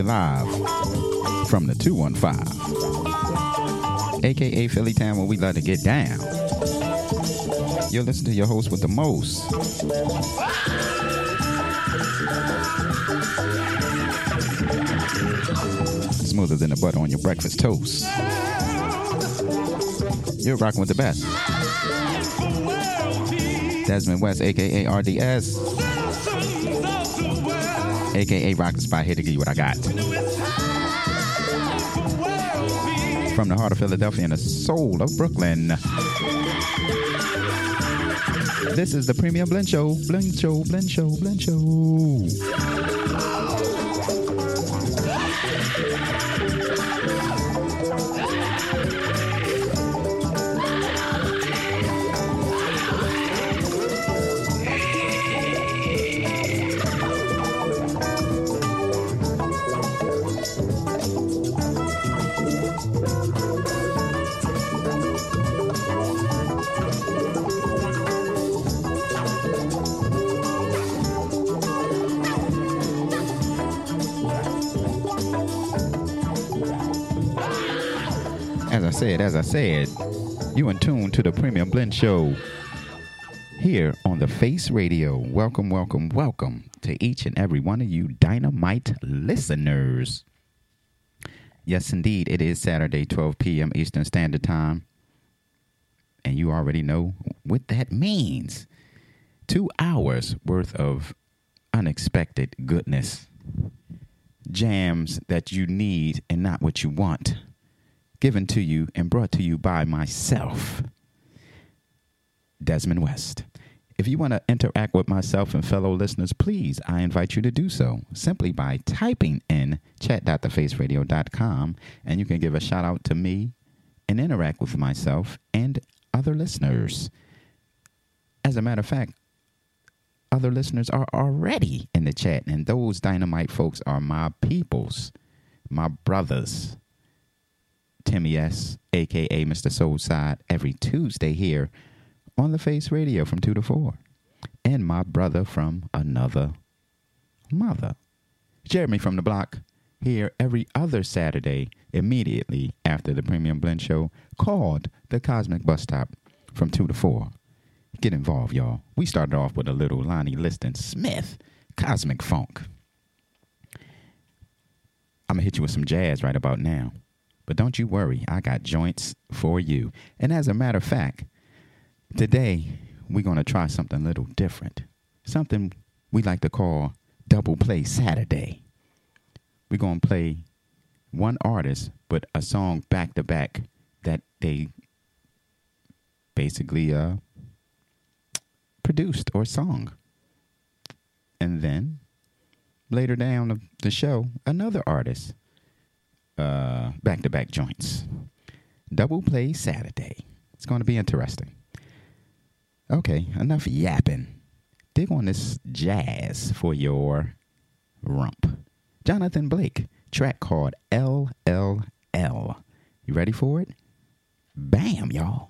You live from the 215, aka Philly Town, where we love to get down. You're listening to your host with the most. Smoother than the butter on your breakfast toast. You're rocking with the best. Desmond West, aka RDS, aka Rocdaspot, here to give you what I got. From the heart of Philadelphia and the soul of Brooklyn. This is the Premium Blend Show. Blend Show, Blend Show, Blend Show. Said, you in tune to the Premium Blend Show here on the Face Radio. Welcome, welcome, welcome to each and every one of you dynamite listeners. Yes, indeed, it is Saturday, 12 p.m. Eastern Standard Time. And you already know what that means. Two hours worth of unexpected goodness. Jams that you need and not what you want given to you and brought to you by myself, Desmond West. If you want to interact with myself and fellow listeners, please, I invite you to do so simply by typing in chat.thefaceradio.com and you can give a shout out to me and interact with myself and other listeners. As a matter of fact, other listeners are already in the chat, and those dynamite folks are my peoples, my brothers. Timmy S, aka Mr. Soulside, every Tuesday here on the Face Radio from 2 to 4. And my brother from another mother, Jeremy from the block, here every other Saturday immediately after the Premium Blend Show called the Cosmic Bus Stop from 2 to 4. Get involved, y'all. We started off with a little Lonnie Liston Smith, Cosmic Funk. I'm going to hit you with some jazz right about now. But don't you worry, I got joints for you. And as a matter of fact, today we're going to try something a little different. Something we like to call Double Play Saturday. We're going to play one artist, but a song back to back that they basically uh, produced or sung. And then later down the, the show, another artist back to back joints. Double play Saturday. It's going to be interesting. Okay, enough yapping. Dig on this jazz for your rump. Jonathan Blake, track called LLL. You ready for it? Bam, y'all.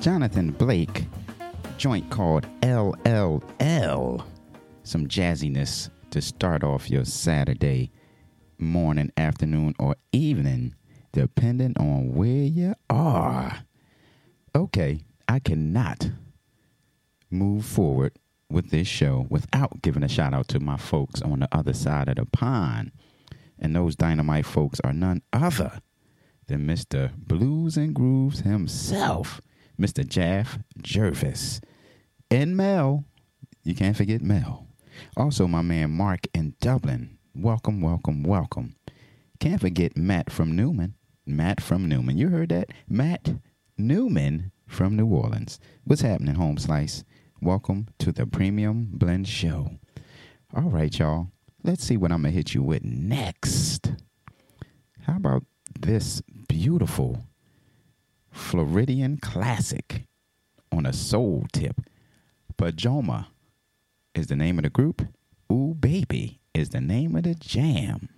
Jonathan Blake, joint called LLL. Some jazziness to start off your Saturday morning, afternoon, or evening, depending on where you are. Okay, I cannot move forward with this show without giving a shout out to my folks on the other side of the pond. And those dynamite folks are none other than Mr. Blues and Grooves himself, Mr. Jaff Jervis. And Mel, you can't forget Mel. Also, my man Mark in Dublin. Welcome, welcome, welcome. Can't forget Matt from Newman. Matt from Newman. You heard that? Matt Newman from New Orleans. What's happening, Home Slice? Welcome to the Premium Blend Show. All right, y'all. Let's see what I'm going to hit you with next. How about this beautiful Floridian classic on a soul tip? Pamoja is the name of the group. Ooh Baby is the name of the jam.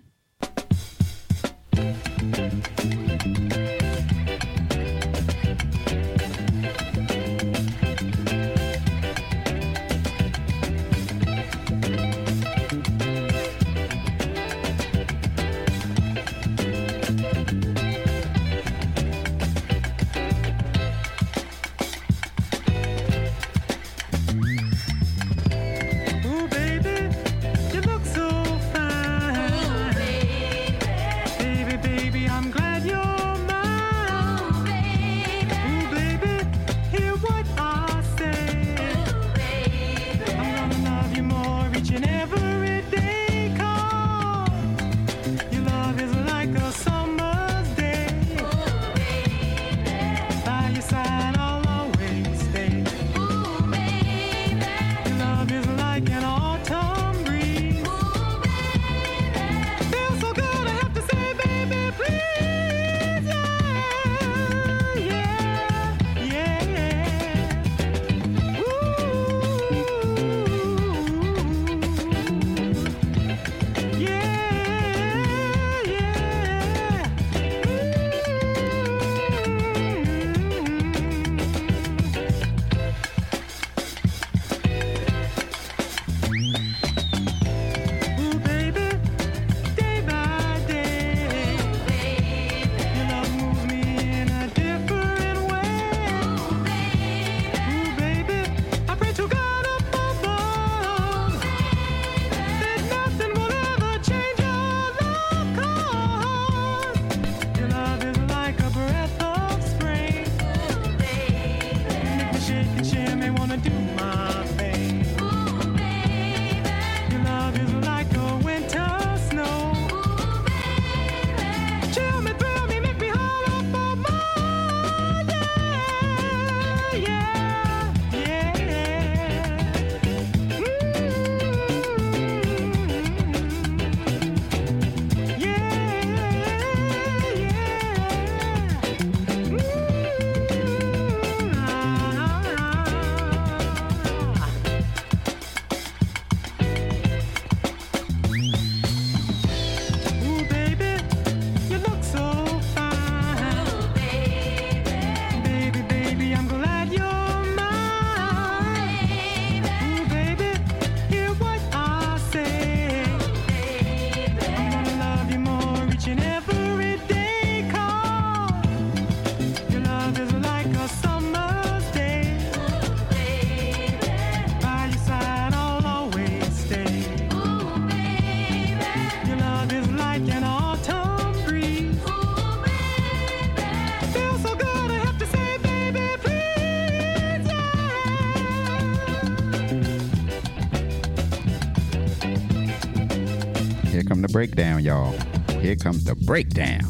Breakdown, y'all. Here comes the breakdown.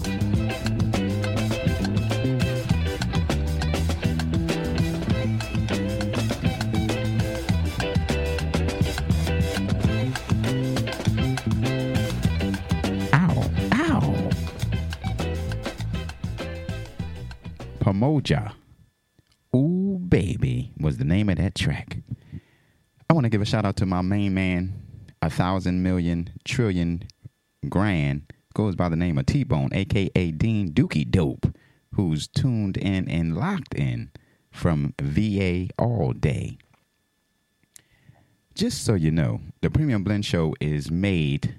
Ow, ow. Pamoja. Ooh, baby, was the name of that track. I want to give a shout out to my main man, a thousand million trillion grand, goes by the name of T Bone, aka Dean Dookie Dope, who's tuned in and locked in from VA All Day. Just so you know, the Premium Blend Show is made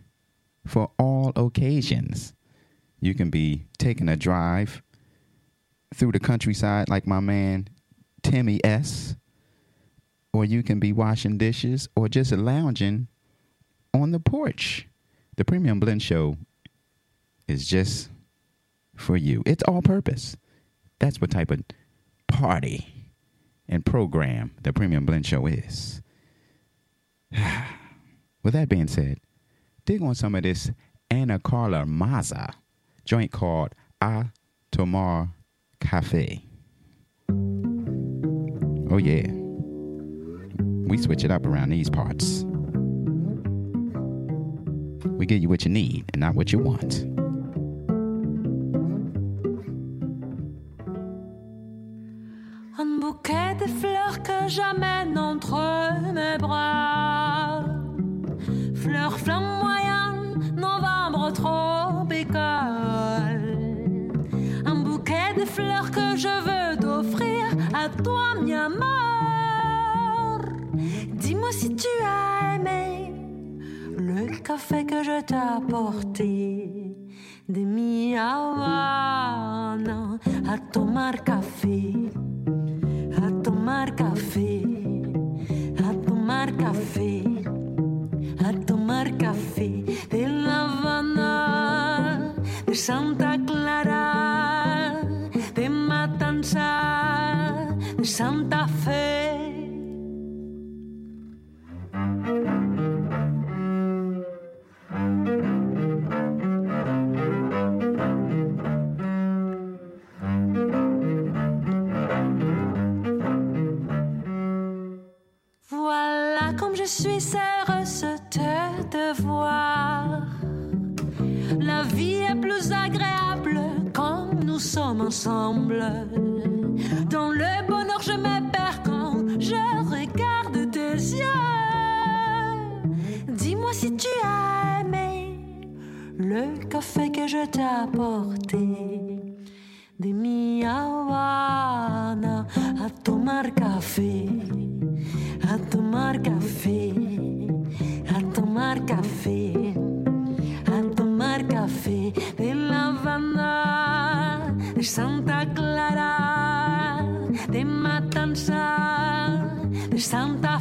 for all occasions. You can be taking a drive through the countryside like my man Timmy S, or you can be washing dishes or just lounging on the porch. The Premium Blend Show is just for you. It's all purpose. That's what type of party and program the Premium Blend Show is. With that being said, dig on some of this Ana Carla Maza joint called A Tomar Cafe. Oh, yeah. We switch it up around these parts. We give you what you need and not what you want. Un bouquet de fleurs que j'amène entre mes bras. Fleurs flamboyantes, novembre tropical. Un bouquet de fleurs que je veux t'offrir à toi, mi amour. Dis-moi si tu as café que je t'ai apporté. De mi Habana. A tomar café. A tomar café, a tomar café, a tomar café. De La de Santa Clara, de Matanza, de Santa Fe. Je suis heureuse de te voir. La vie est plus agréable quand nous sommes ensemble. Dans le bonheur, je me perds quand je regarde tes yeux. Dis-moi si tu as aimé le café que je t'ai apporté. De mi Habana a tomar café, a tomar café, a tomar café, a tomar café de La de Santa Clara, de Matanza, de Santa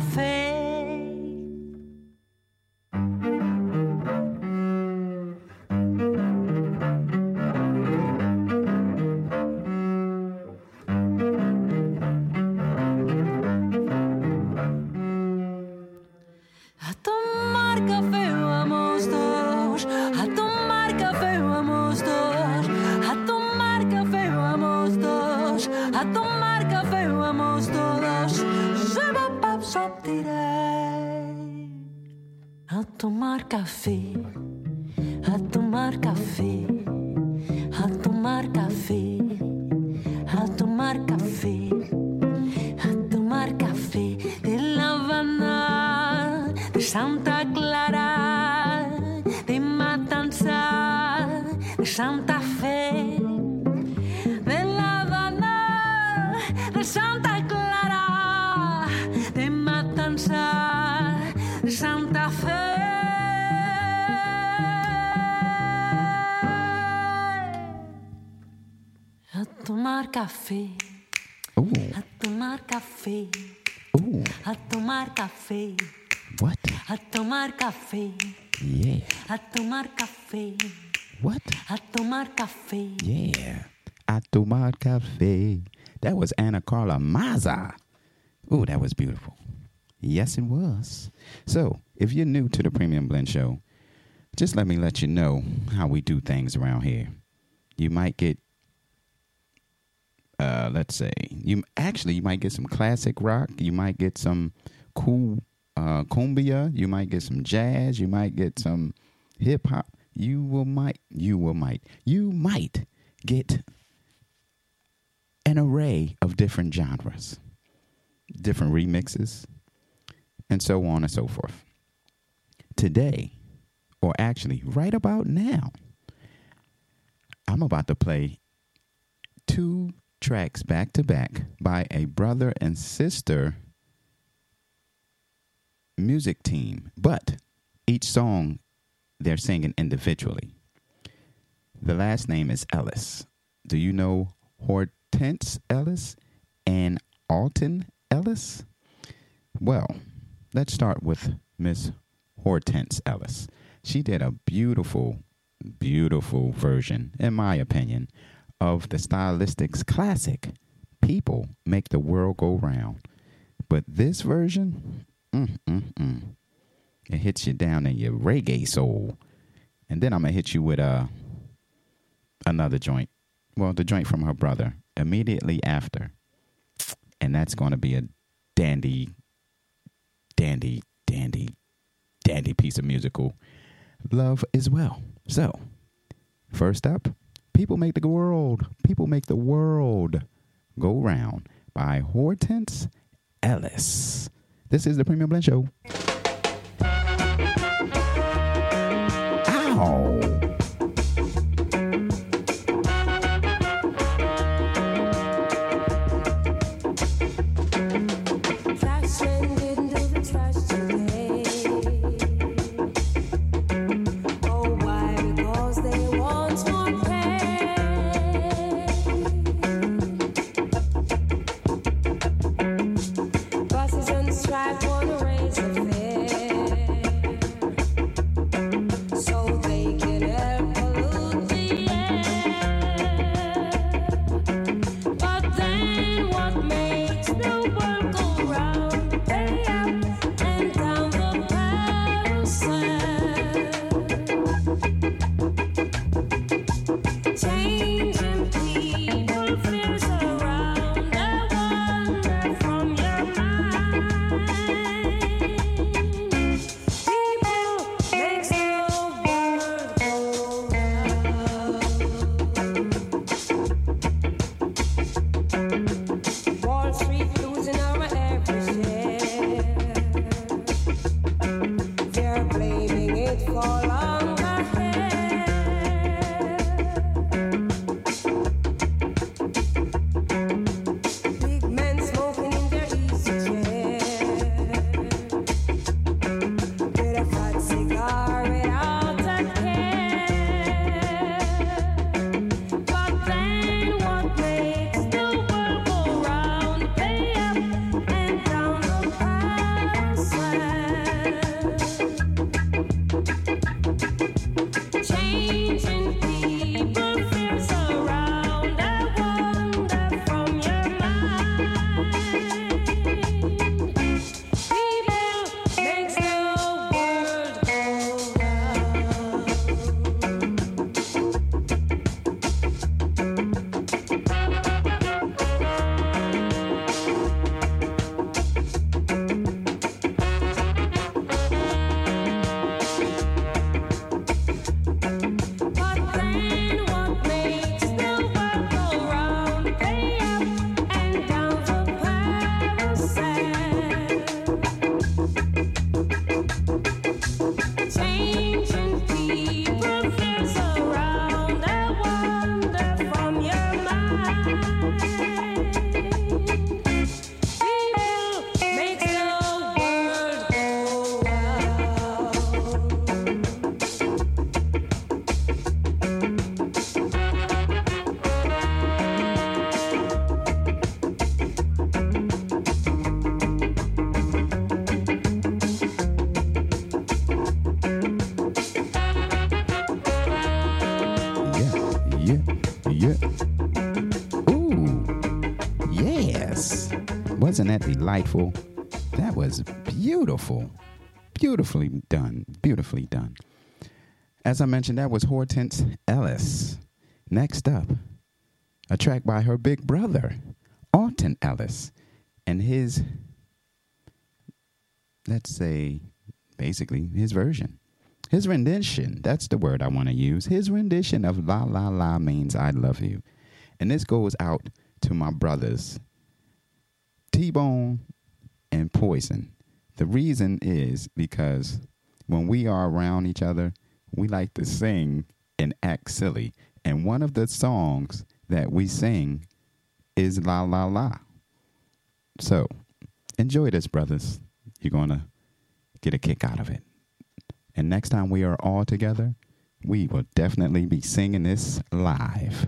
Maza. Ooh, that was beautiful. Yes, it was. So, if you're new to the Premium Blend Show, just let me let you know how we do things around here. You might get, uh, let's say, you actually you might get some classic rock. You might get some cool uh, cumbia. You might get some jazz. You might get some hip hop. You will might you will might you might get an array of different genres, different remixes, and so on and so forth. Today, or actually right about now, I'm about to play two tracks back to back by a brother and sister music team, but each song they're singing individually. The last name is Ellis. Do you know Hortense Ellis and Alton Ellis? Well, let's start with Miss Hortense Ellis. She did a beautiful, beautiful version, in my opinion, of the Stylistics classic, People Make the World Go Round. But this version, mm, mm, mm, it hits you down in your reggae soul. And then I'm going to hit you with uh, another joint. Well, the joint from her brother immediately after. And that's going to be a dandy, dandy, dandy, dandy piece of musical love as well. So, first up, People Make the World, People Make the World Go Round by Hortense Ellis. This is the Premium Blend Show. Wasn't that delightful? That was beautiful. Beautifully done. Beautifully done. As I mentioned, that was Hortense Ellis. Next up, a track by her big brother, Alton Ellis, and his, let's say, basically his version. His rendition, that's the word I want to use. His rendition of La La La means I love you. And this goes out to my brothers, T Bone and Poison. The reason is because when we are around each other, we like to sing and act silly. And one of the songs that we sing is La La La. So enjoy this, brothers. You're going to get a kick out of it. And next time we are all together, we will definitely be singing this live.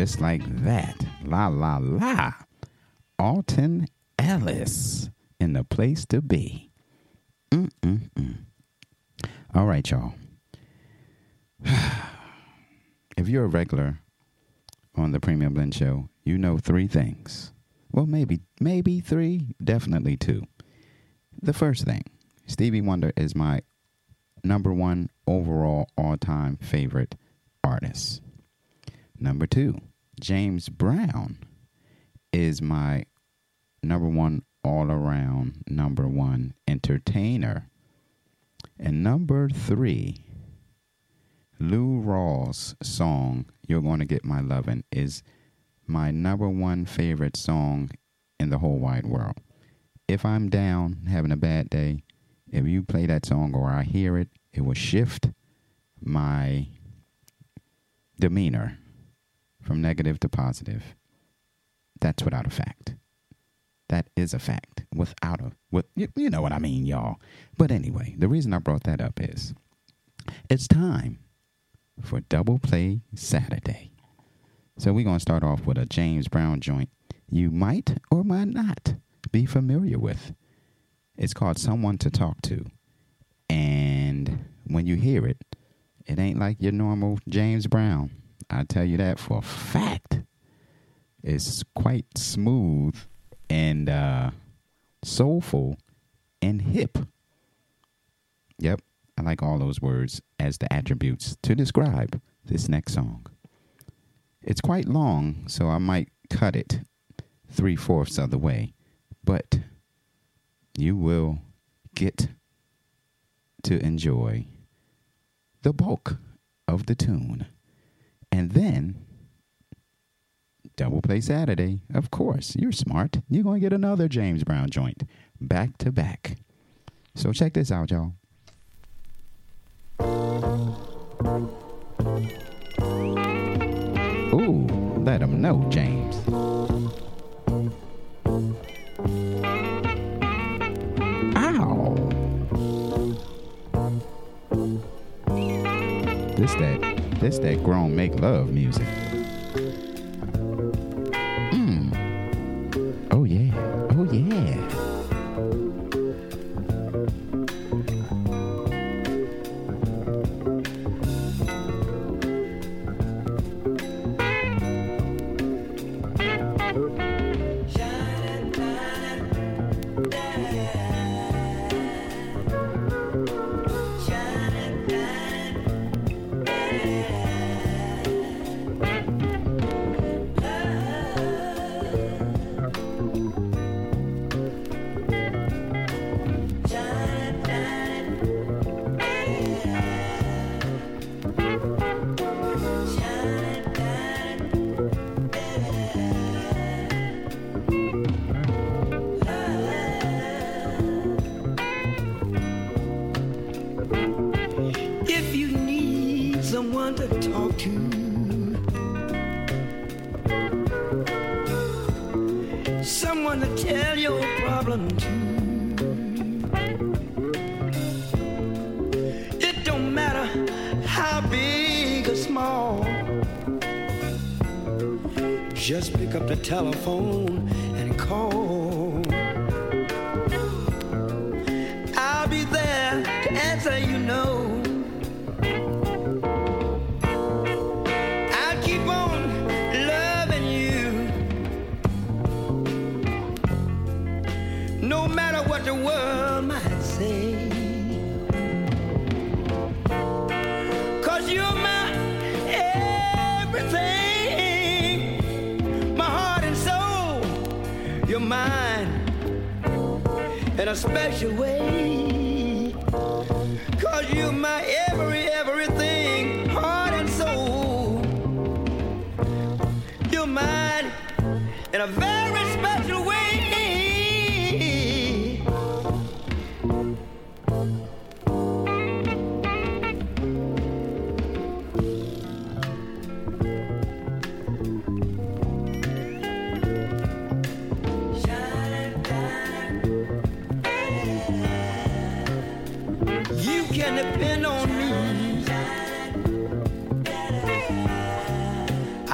Just like that. La La La. Alton Ellis in the place to be. Mm-mm-mm. All right, y'all. if you're a regular on the Premium Blend Show, you know three things. Well, maybe, maybe three, definitely two. The first thing Stevie Wonder is my number one overall all time favorite artist. Number two, James Brown is my number one all around number one entertainer. And number three, Lou Rawls' song, You're Gonna Get My Lovin', is my number one favorite song in the whole wide world. If I'm down, having a bad day, if you play that song or I hear it, it will shift my demeanor from negative to positive. That's without a fact. That is a fact. Without a, with, you, know what I mean, y'all. But anyway, the reason I brought that up is it's time for Double Play Saturday. So we're going to start off with a James Brown joint you might or might not be familiar with. It's called Someone to Talk to. And when you hear it, it ain't like your normal James Brown. I tell you that for a fact. It's quite smooth and uh, soulful and hip. Yep, I like all those words as the attributes to describe this next song. It's quite long, so I might cut it three fourths of the way, but you will get to enjoy the bulk of the tune. And then double play Saturday. Of course, you're smart. You're going to get another James Brown joint back to back. So check this out, y'all. Ooh, let him know, James. Ow. This day. This that grown make love music.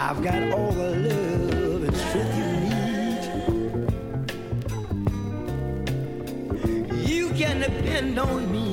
I've got all the love and strength you need. You can depend on me.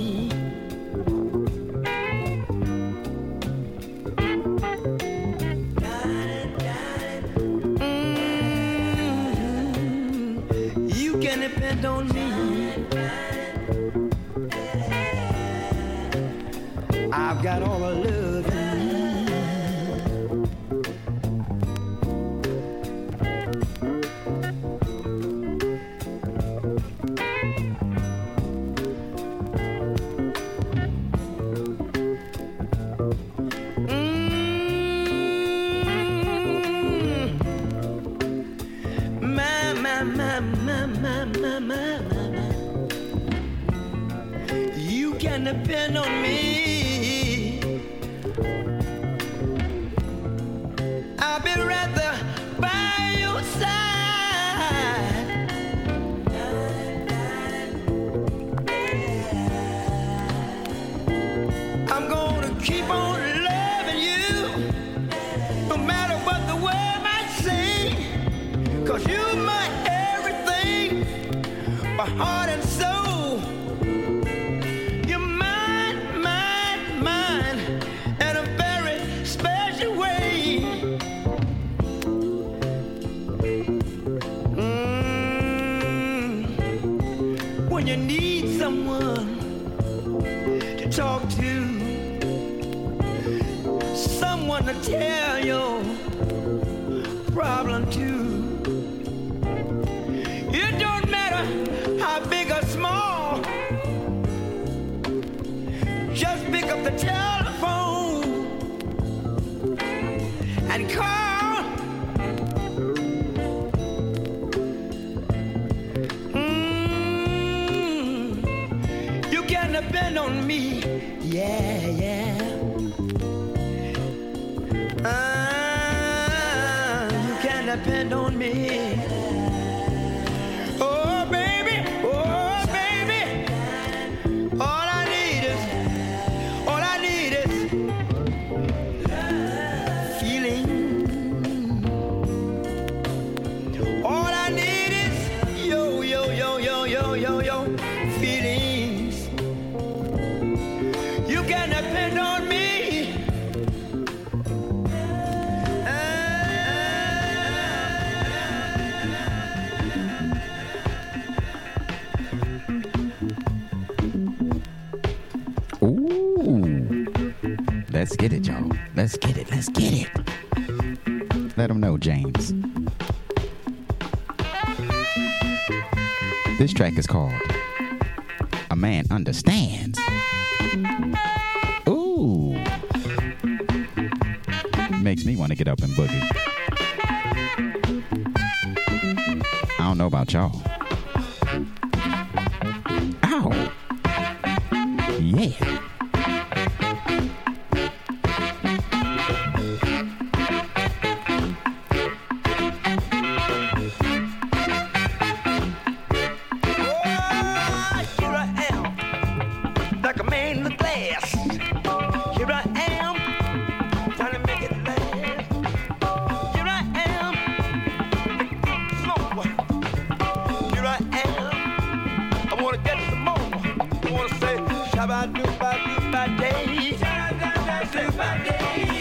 James. Shabba do ba do ba day. Shabba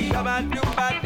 do ba do ba day.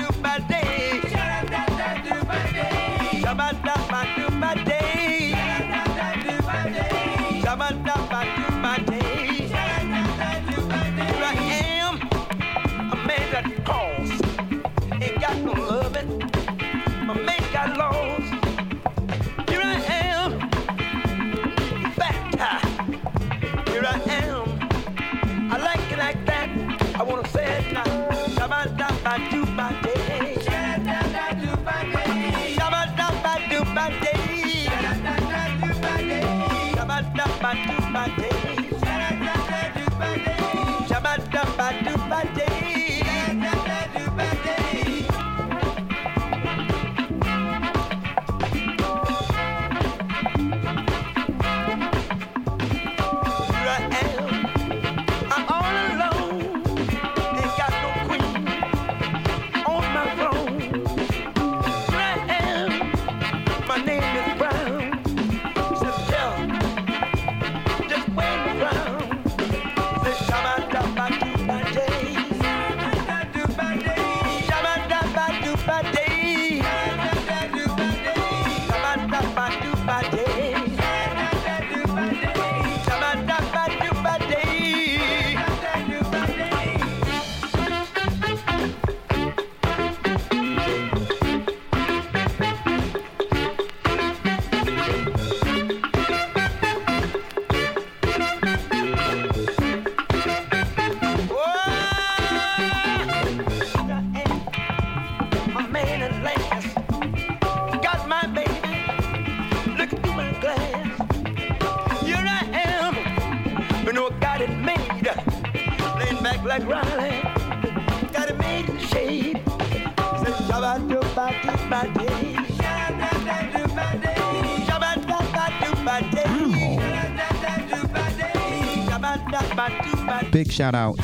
shout out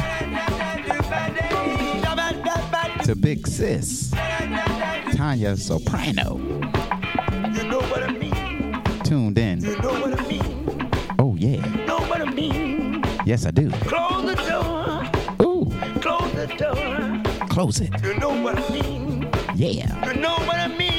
to Big Sis, Tanya Soprano. You know what I mean? Tuned in. You know what I mean? Oh, yeah. You know what I mean? Yes, I do. Close the door. Ooh. Close the door. Close it. You know what I mean? Yeah. You know what I mean?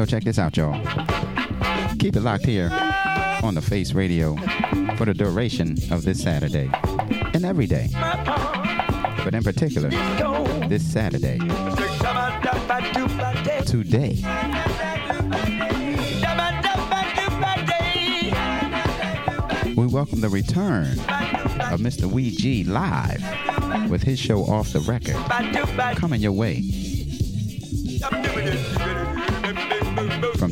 So check this out, y'all. Keep it locked here on the Face Radio for the duration of this Saturday and every day, but in particular, this Saturday. Today. We welcome the return of Mr. Wee G live with his show Off the Record coming your way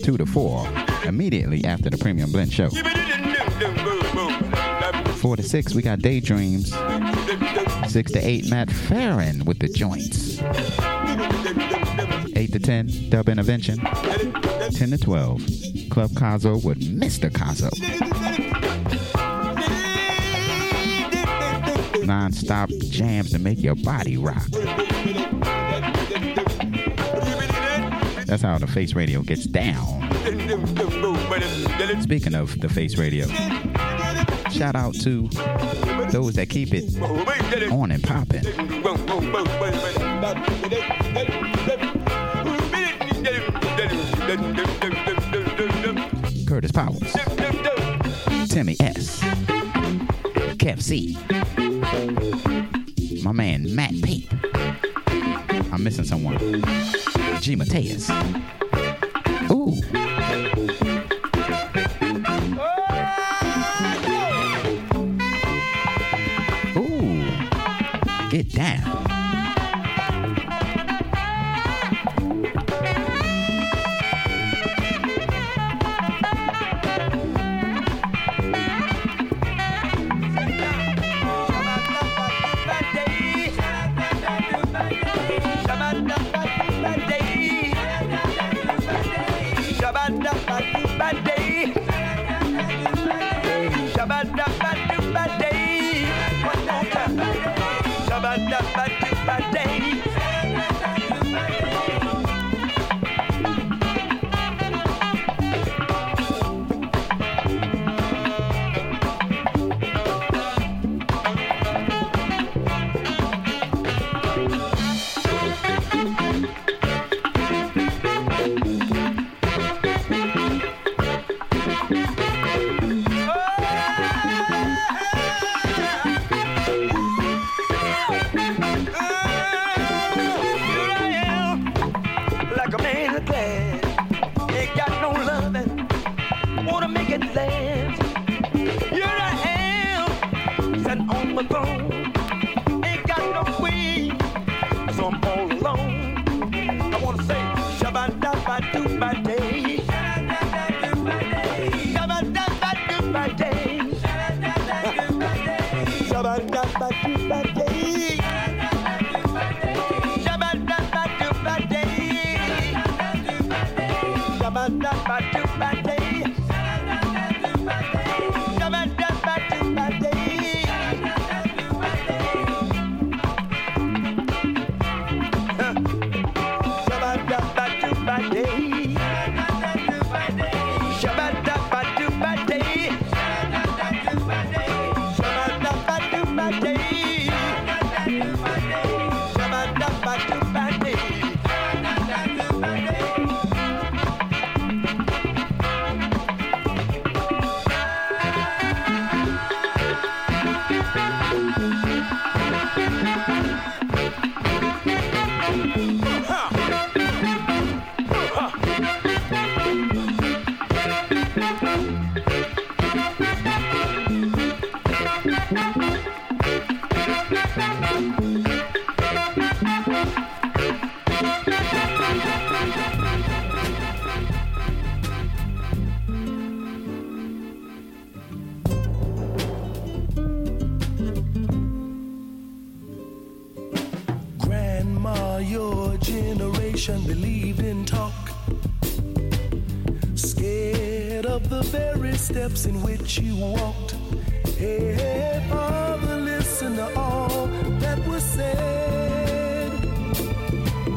2 to 4 immediately after the Premium Blend Show. 4 to 6, we got Daydreams. 6 to 8, Matt Farron with the joints. 8 to 10, Dub Intervention. 10 to 12, Club Kazo with Mr. Kazo. Non-stop jams to make your body rock. That's how the Face Radio gets down. Speaking of the Face Radio, shout out to those that keep it on and popping. Curtis Powers, Timmy S, Kev C, my man Matt Pape. I'm missing someone. G. Mateus. The very steps in which you walked. Hey, hey, father, listen to all that was said.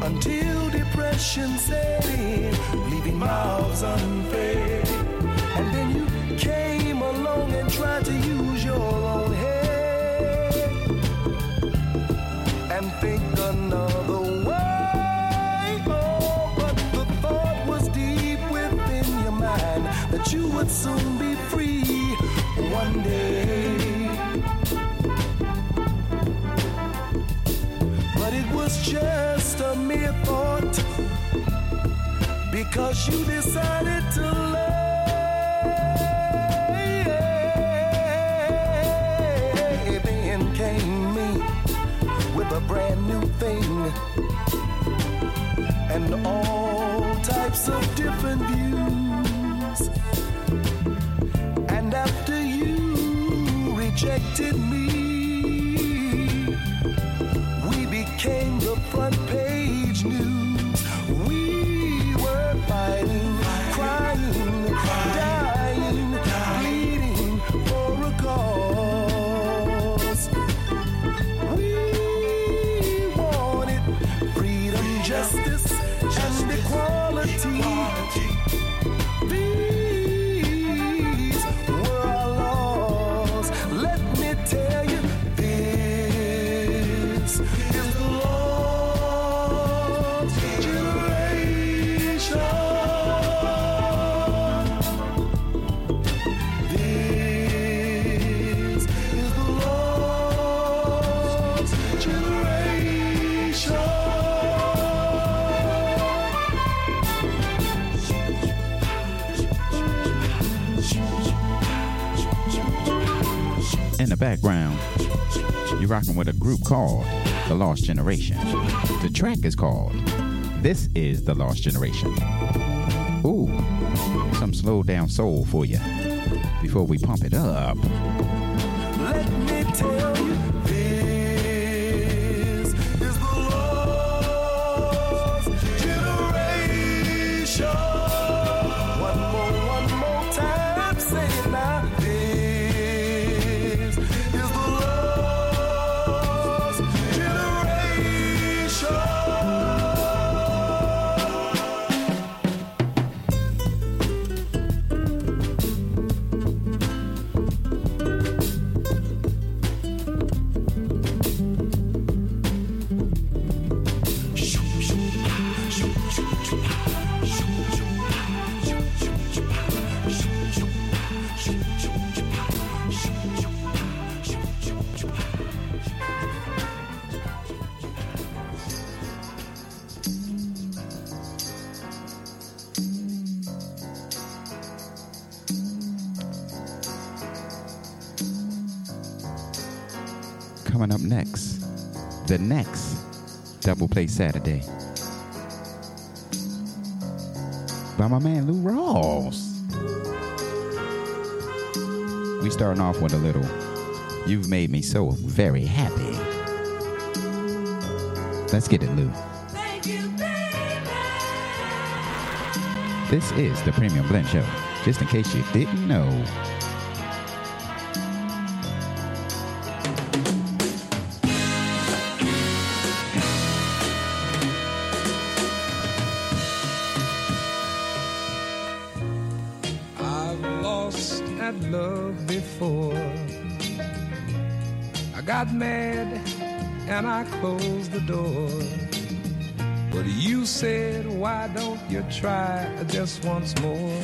Until depression set in, leaving mouths unfed. And then you came along and tried to use your soon be free one day. But it was just a mere thought because you decided to love. Then came me with a brand new thing and all types of different views. Rejected me, background, you're rocking with a group called The Lost Generation. The track is called This is The Lost Generation. Ooh, some slow down soul for you before we pump it up. Play Saturday by my man Lou Rawls. We starting off with a little You've Made Me So Very Happy. Let's get it, Lou. This is the Premium Blend Show, just in case you didn't know. Got mad and I closed the door. But you said, why don't you try just once more?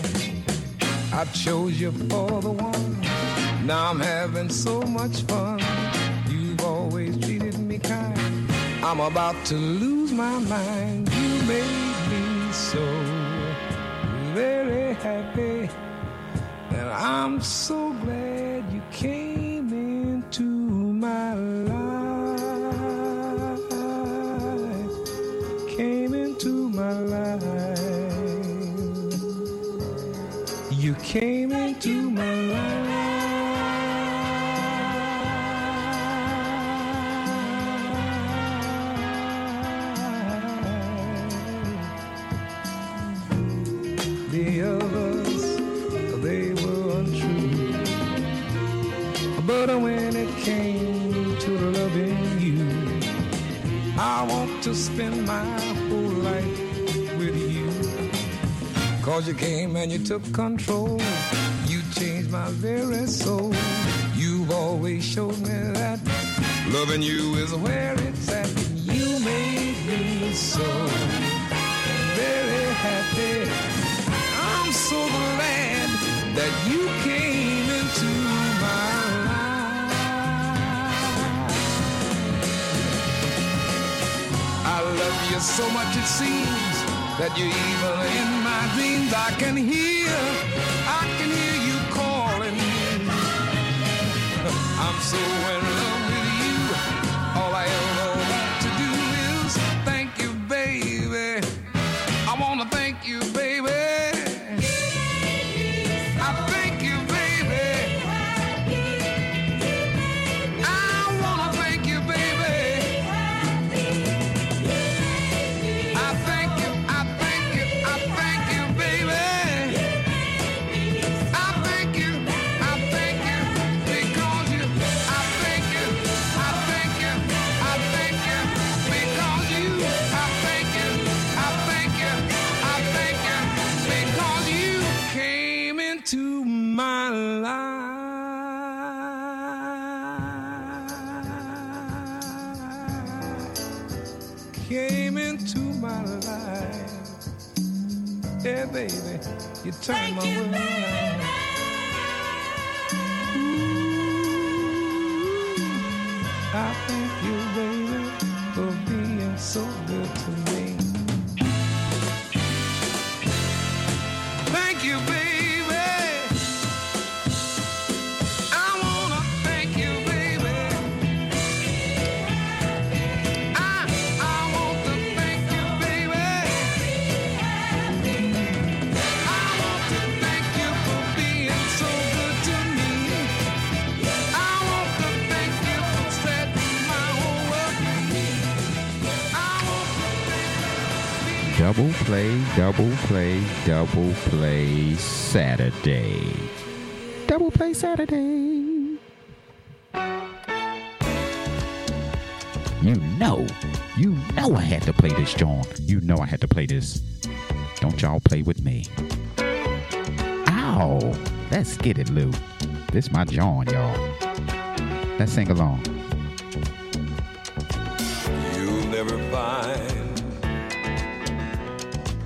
I chose you for the one. Now I'm having so much fun. You've always treated me kind. I'm about to lose my mind. You made me so very happy. And I'm so glad you came my life. Spend my whole life with you. Cause you came and you took control. You changed my very soul. You've always showed me that loving you is where it's at. You made me so very happy. I'm so glad that you came There's so much it seems that you're evil in my dreams. I can hear, I can hear you calling. I'm so in. baby. You turn Thank my you, world. Double play, double play, double play Saturday. Double play Saturday. You know, you know I had to play this, John. You know I had to play this. Don't y'all play with me. Ow! Let's get it, Lou. This my John, y'all. Let's sing along.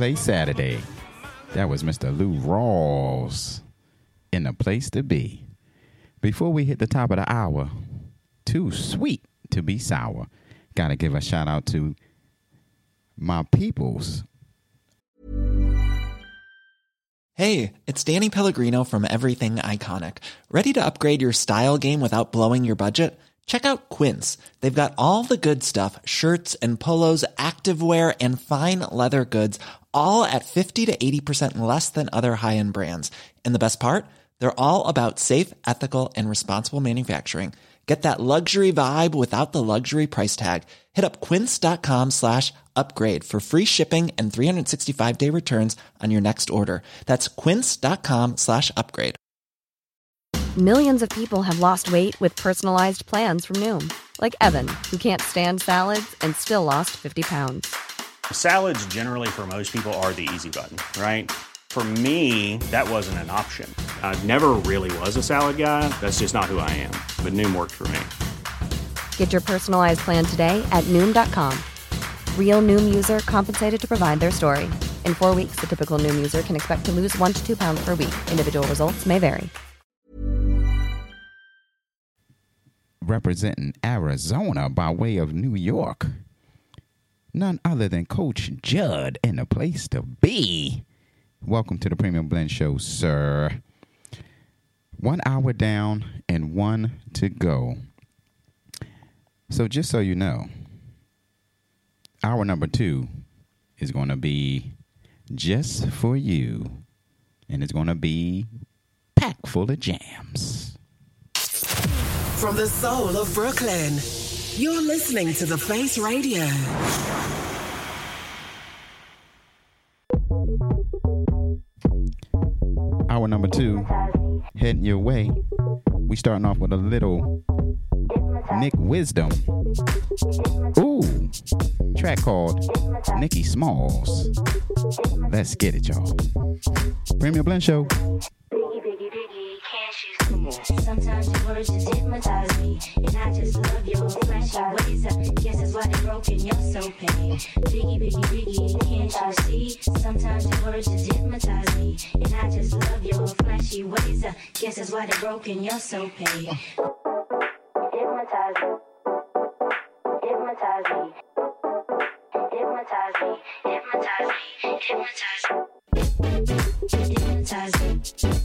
Play Saturday. That was Mr. Lou Rawls in a place to be. Before we hit the top of the hour, too sweet to be sour. Gotta give a shout out to my peoples. Hey, it's Danny Pellegrino from Everything Iconic. Ready to upgrade your style game without blowing your budget? Check out Quince. They've got all the good stuff shirts and polos, activewear, and fine leather goods, all at 50 to 80% less than other high end brands. And the best part? They're all about safe, ethical, and responsible manufacturing. Get that luxury vibe without the luxury price tag. Hit up quince.com slash upgrade for free shipping and 365 day returns on your next order. That's quince.com slash upgrade. Millions of people have lost weight with personalized plans from Noom, like Evan, who can't stand salads and still lost 50 pounds. Salads, generally, for most people, are the easy button, right? For me, that wasn't an option. I never really was a salad guy. That's just not who I am. But Noom worked for me. Get your personalized plan today at Noom.com. Real Noom user compensated to provide their story. In four weeks, the typical Noom user can expect to lose one to two pounds per week. Individual results may vary. representing Arizona by way of New York. None other than Coach Judd in the place to be. Welcome to the Premium Blend Show, sir. One hour down and one to go. So, just so you know, hour number two is going to be just for you, and it's going to be packed full of jams. From the soul of Brooklyn, you're listening to The Face Radio. Hour number two, heading your way. We starting off with a little Nick Wisdom. Ooh, track called Nicky Smalls. Let's get it, y'all. Premium Blend Show. Sometimes your words just hypnotize me, and I just love your flashy ways. I guess that's why they broke and you're so pain. Biggie, biggie, biggie, can't you see? Sometimes your words just hypnotize me, and I just love your flashy ways. I guess that's why they broke and you're so pain. Hypnotize me, hypnotize me, hypnotize me, hypnotize me, hypnotize me, hypnotize me.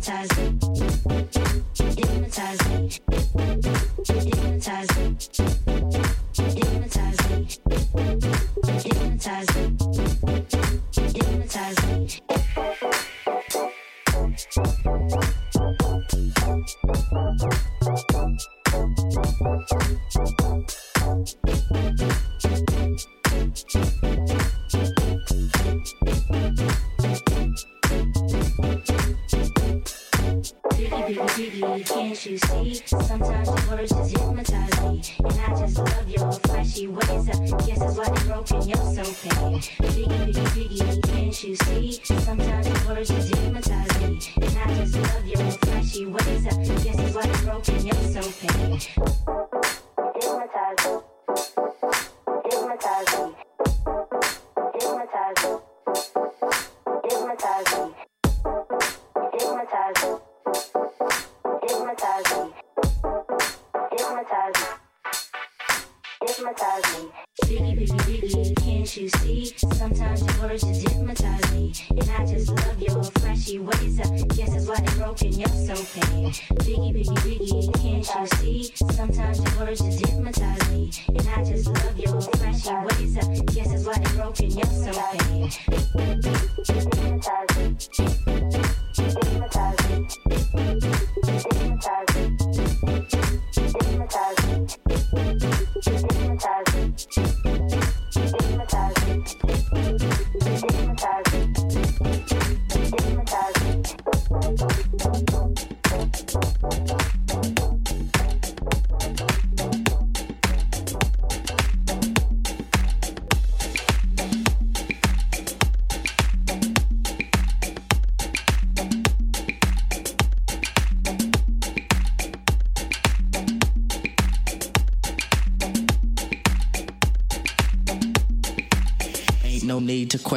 fantastic.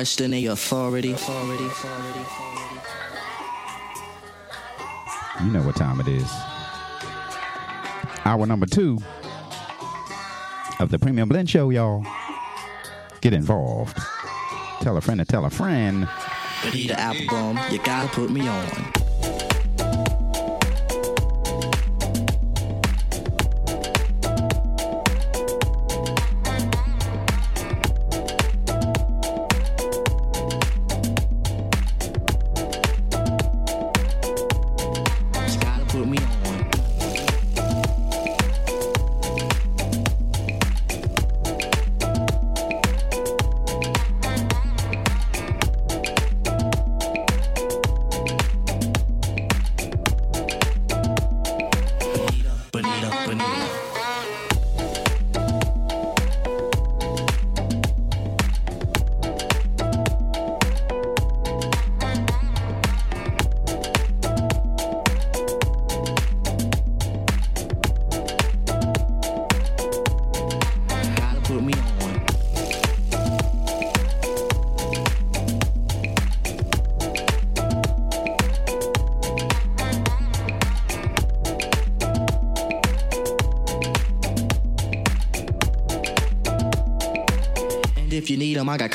To authority. authority, authority. You know what time it is. Hour number two of the Premium Blend Show, y'all. Get involved. Tell a friend to tell a friend. Peter Applebaum, you gotta put me on.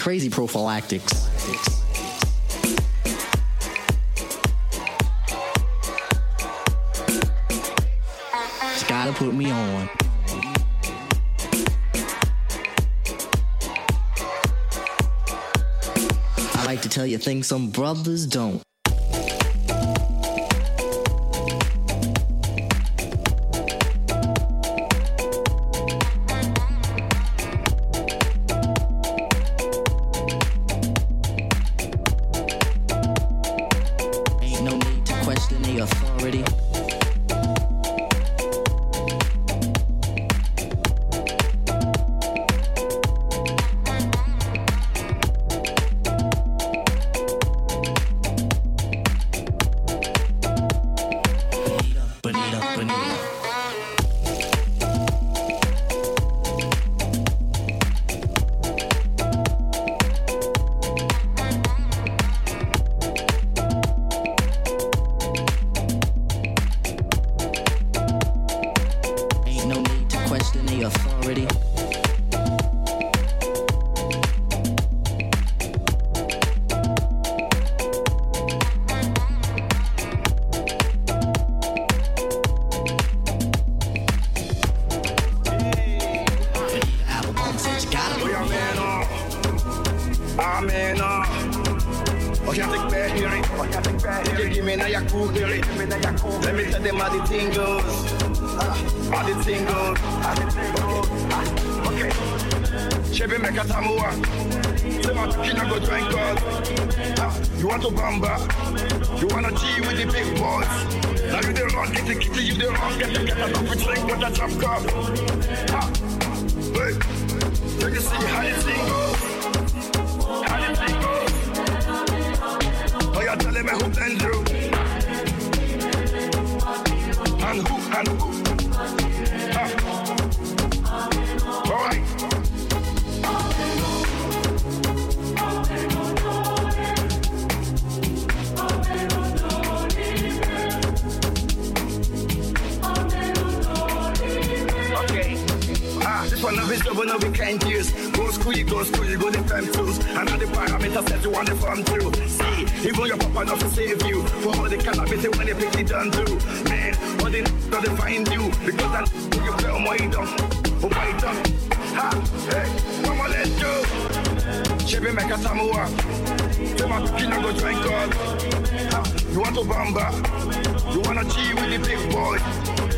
Crazy prophylactics. It's gotta put me on. I like to tell you things some brothers don't. A tamua. Say my go drink God. Ah, You want to bamba? You wanna G with the big boys? Now you the run, get the kitty, you the run, get the get the coffee drink with the drop cup. Ah, Hey, so you see how the thing goes. How the thing goes. Oh, you're telling me who blend you? And who, and who? Is double now we can't use. Go school, go school, go the fam tools. And all the that you want the farm too. See, even your papa not to save you. For all the cannabis when they pick it done too. Man, all the got to find you. Because I you play on my dumb. Oh my dumb. Ha, hey, mama let's go. Chebe make a samoa. Cooking and go drink God. You want to bamba? You wanna G with the big boy?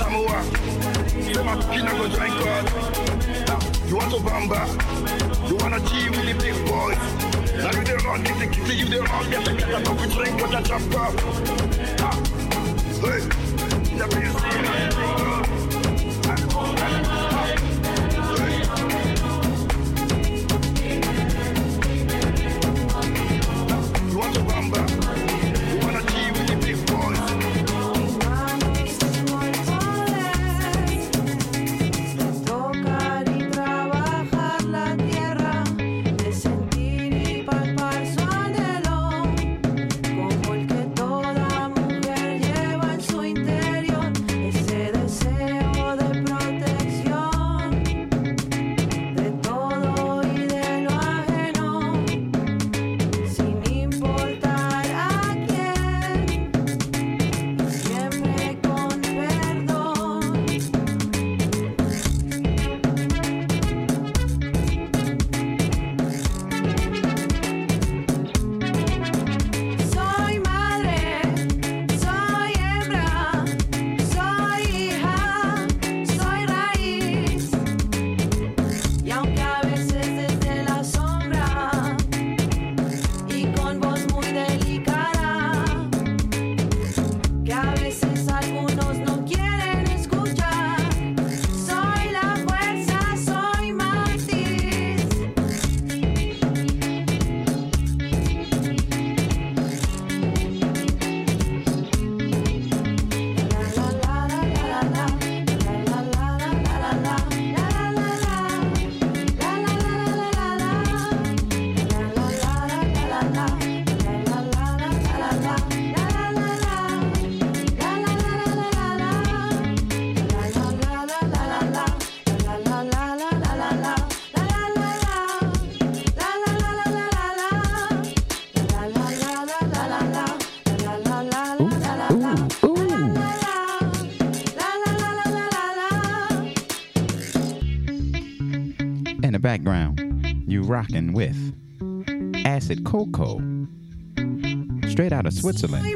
Samoa. Say my skin I go drink God. You want to bamba? You wanna chill with the big boys? Now you the wrong, get the kitty, you the wrong, get the cat, I go drink what I chop up. Hey, never you see With Acid Cocoa, straight out of Switzerland.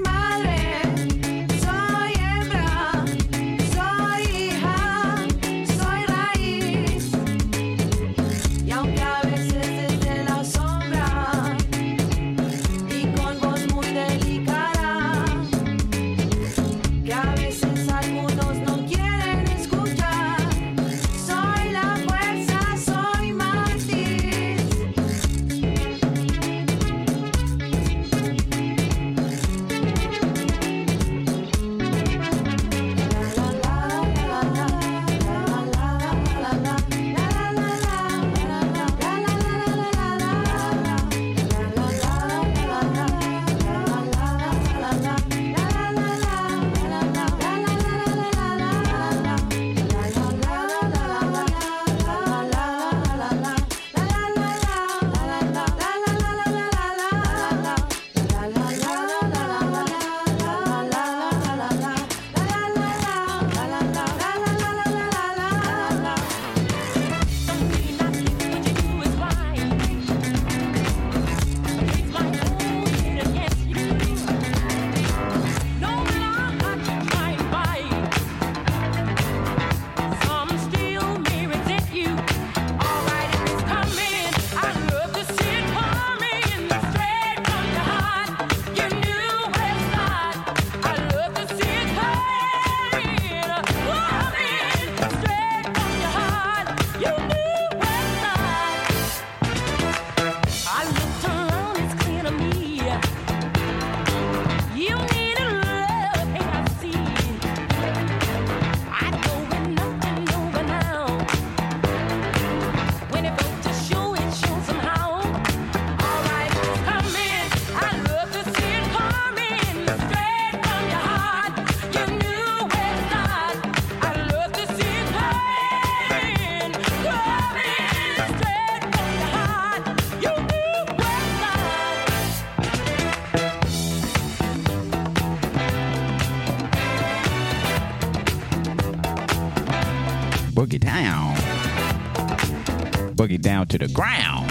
down to the ground.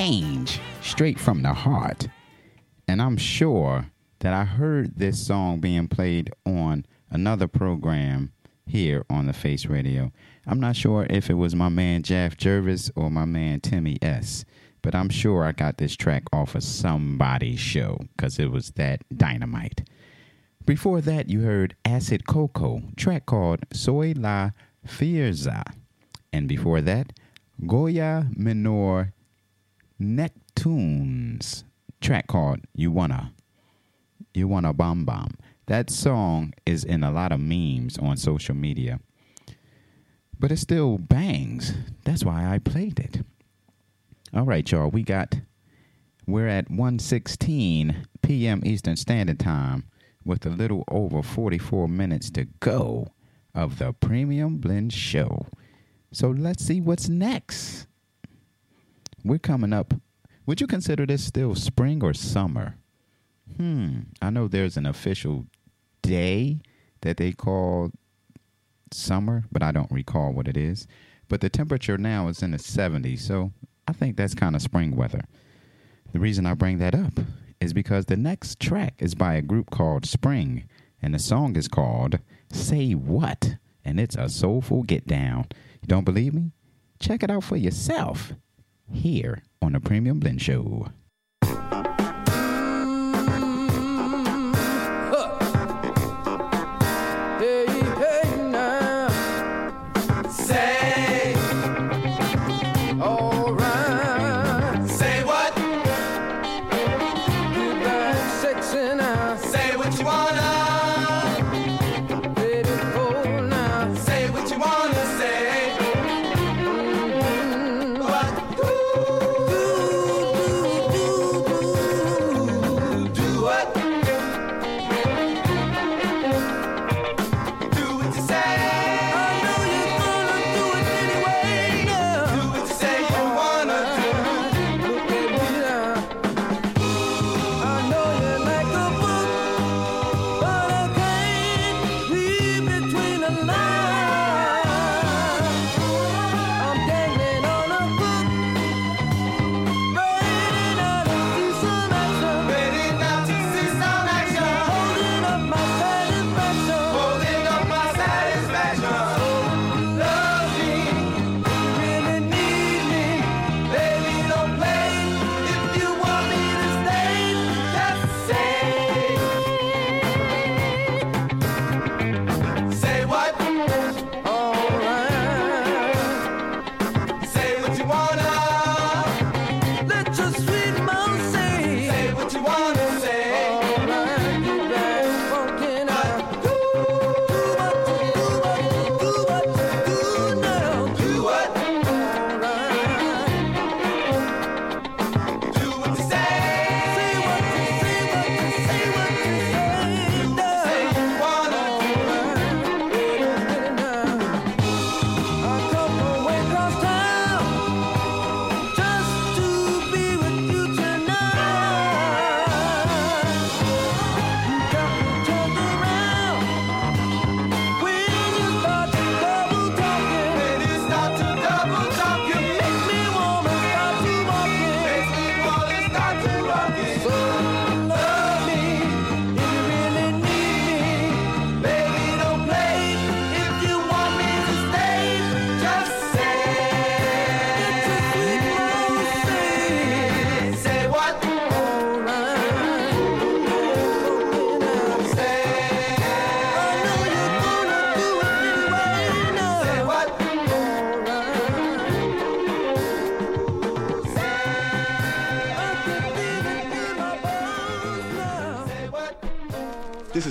Change, straight from the heart. And I'm sure that I heard this song being played on another program here on the Face Radio. I'm not sure if it was my man Jeff Jervis or my man Timmy S, but I'm sure I got this track off of somebody's show because it was that dynamite. Before that, you heard Acid Coco, track called Soy La Fuerza. And before that, Goya Menor Nektunez, track called You Wanna. You Wanna Bomb Bomb. That song is in a lot of memes on social media, but it still bangs. That's why I played it. All right, y'all, we got, we're at 1.16 p.m. Eastern Standard Time with a little over 44 minutes to go of the Premium Blend Show. So let's see what's next. We're coming up. Would you consider this still spring or summer? Hmm. I know there's an official day that they call summer, but I don't recall what it is. But the temperature now is in the 70s, so I think that's kind of spring weather. The reason I bring that up is because the next track is by a group called Spring, and the song is called Say What, and it's a soulful get down. You don't believe me? Check it out for yourself here on the Premium Blend Show.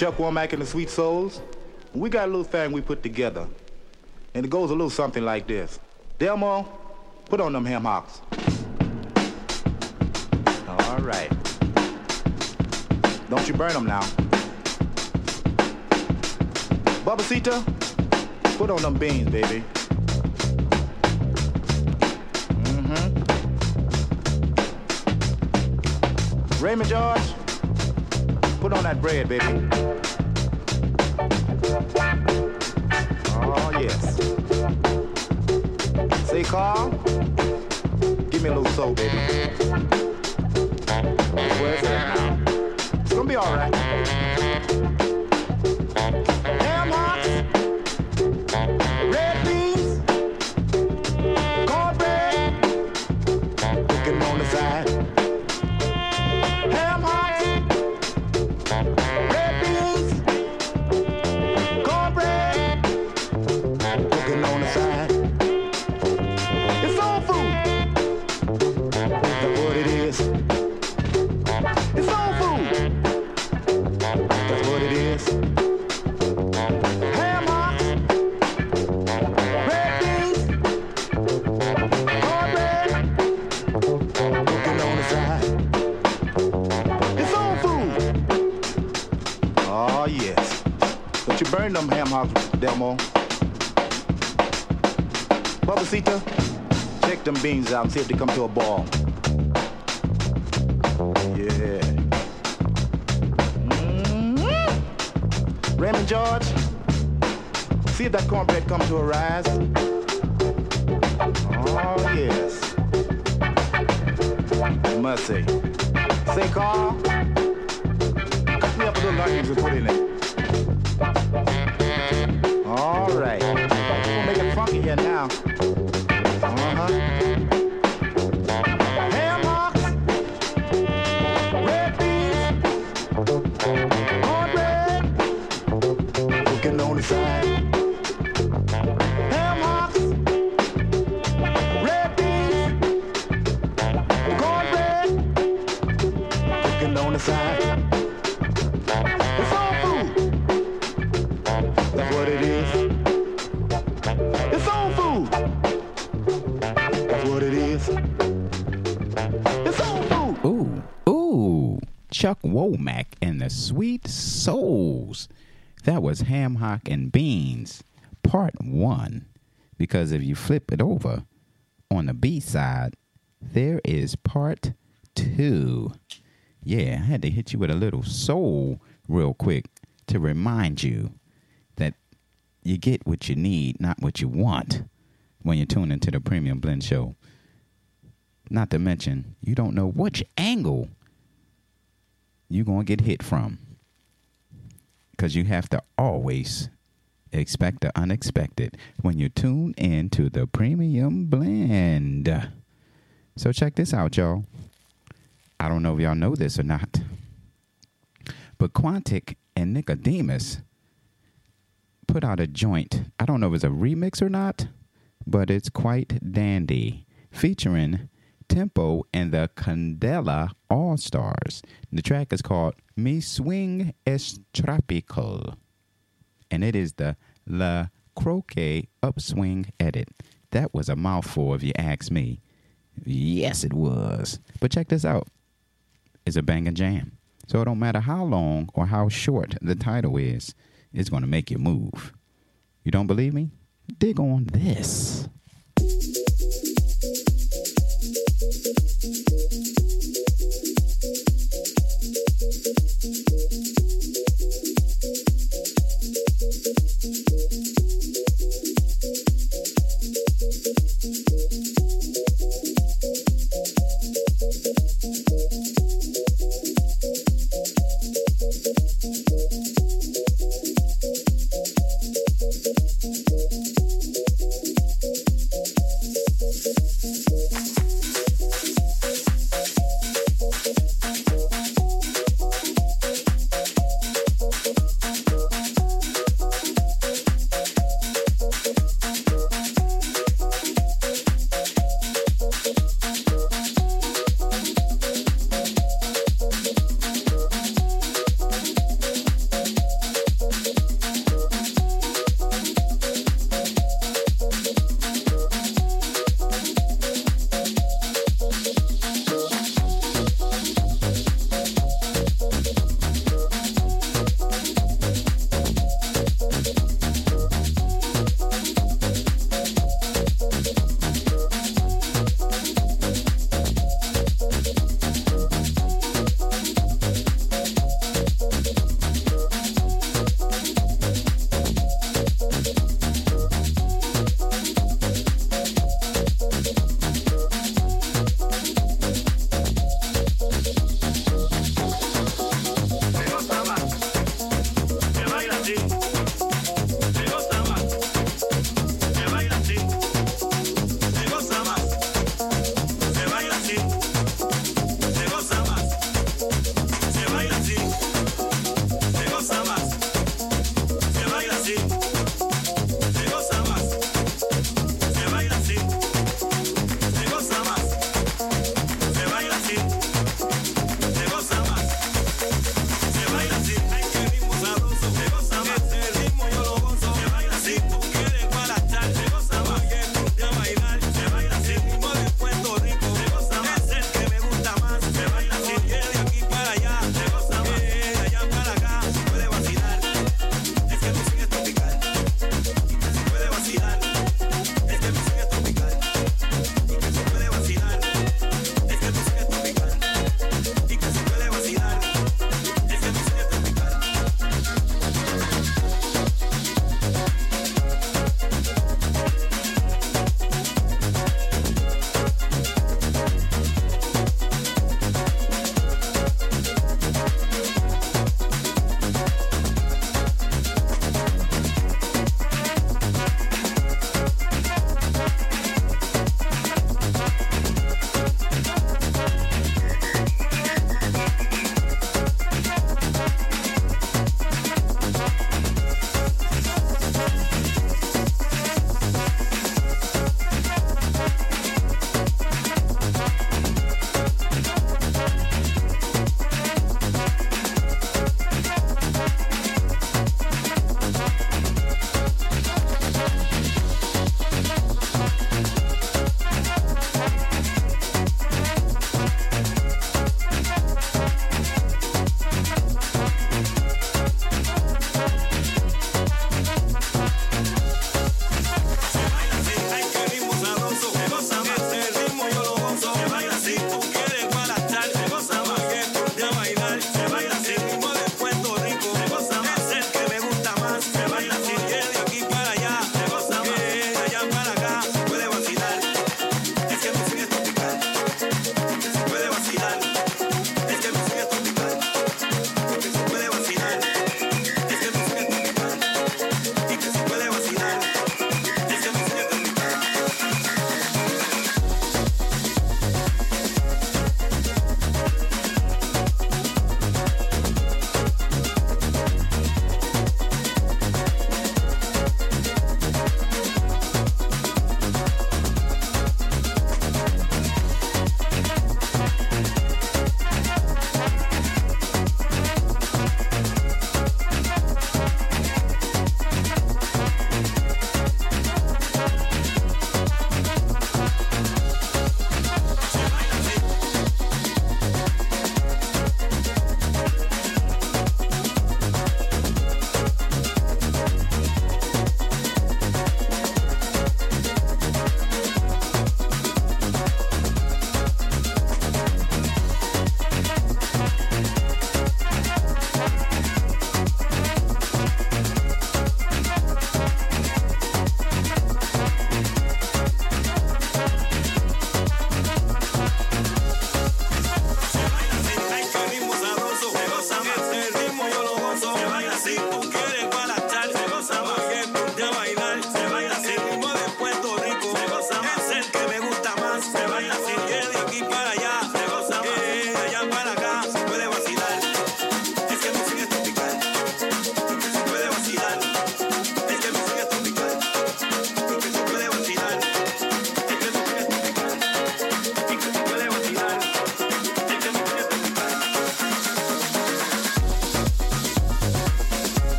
Chuck Womack and the Sweet Souls. We got a little thing we put together. And it goes a little something like this. Delmo, put on them ham hocks. All right. Don't you burn them now. Babasita, put on them beans, baby. Mm-hmm. Raymond George, put on that bread, baby. Oh, yes. Say, Carl, give me a little soul, baby. See if they come to a ball. Yeah. Mhm. Raymond George, see if that cornbread comes to a rise. Oh, yes. Say. Say, Carl, cut me up a little onions and put in it. That was Ham Hock and Beans, part one. Because if you flip it over on the B side, there is part two. Yeah, I had to hit you with a little soul real quick to remind you that you get what you need, not what you want, when you tune into the Premium Blend Show. Not to mention, you don't know which angle you're going to get hit from. Because you have to always expect the unexpected when you tune in to the Premium Blend. So check this out, y'all. I don't know if y'all know this or not, but Quantic and Nickodemus put out a joint. I don't know if it's a remix or not, but it's quite dandy, featuring Tempo and the Candela All Stars. The track is called Mi Swing Es Tropical, and it is the La Croquet Upswing edit. That was a mouthful, if you ask me. Yes, it was. But check this out. It's a banging jam. So it don't matter how long or how short the title is, it's going to make you move. You don't believe me? Dig on this.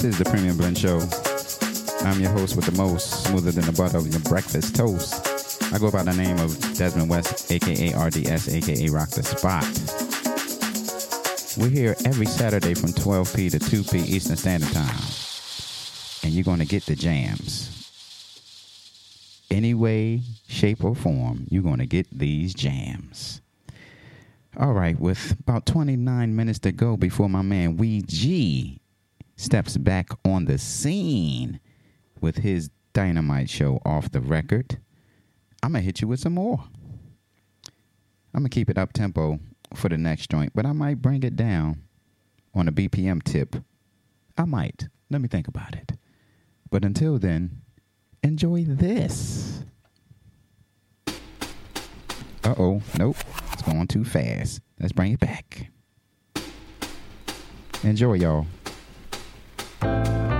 This is the Premium Blend Show. I'm your host with the most, smoother than the butter of your breakfast toast. I go by the name of Desmond West, aka RDS, aka Rocdaspot. We're here every Saturday from 12p to 2p Eastern Standard Time. And you're going to get the jams. Any way, shape, or form, you're going to get these jams. All right, with about 29 minutes to go before my man Wee G steps back on the scene with his dynamite show off the record, I'm going to hit you with some more. I'm going to keep it up tempo for the next joint, but I might bring it down on a BPM tip. I might. Let me think about it. But until then, enjoy this. Uh oh, nope. It's going too fast. Let's bring it back. Enjoy, y'all. Thank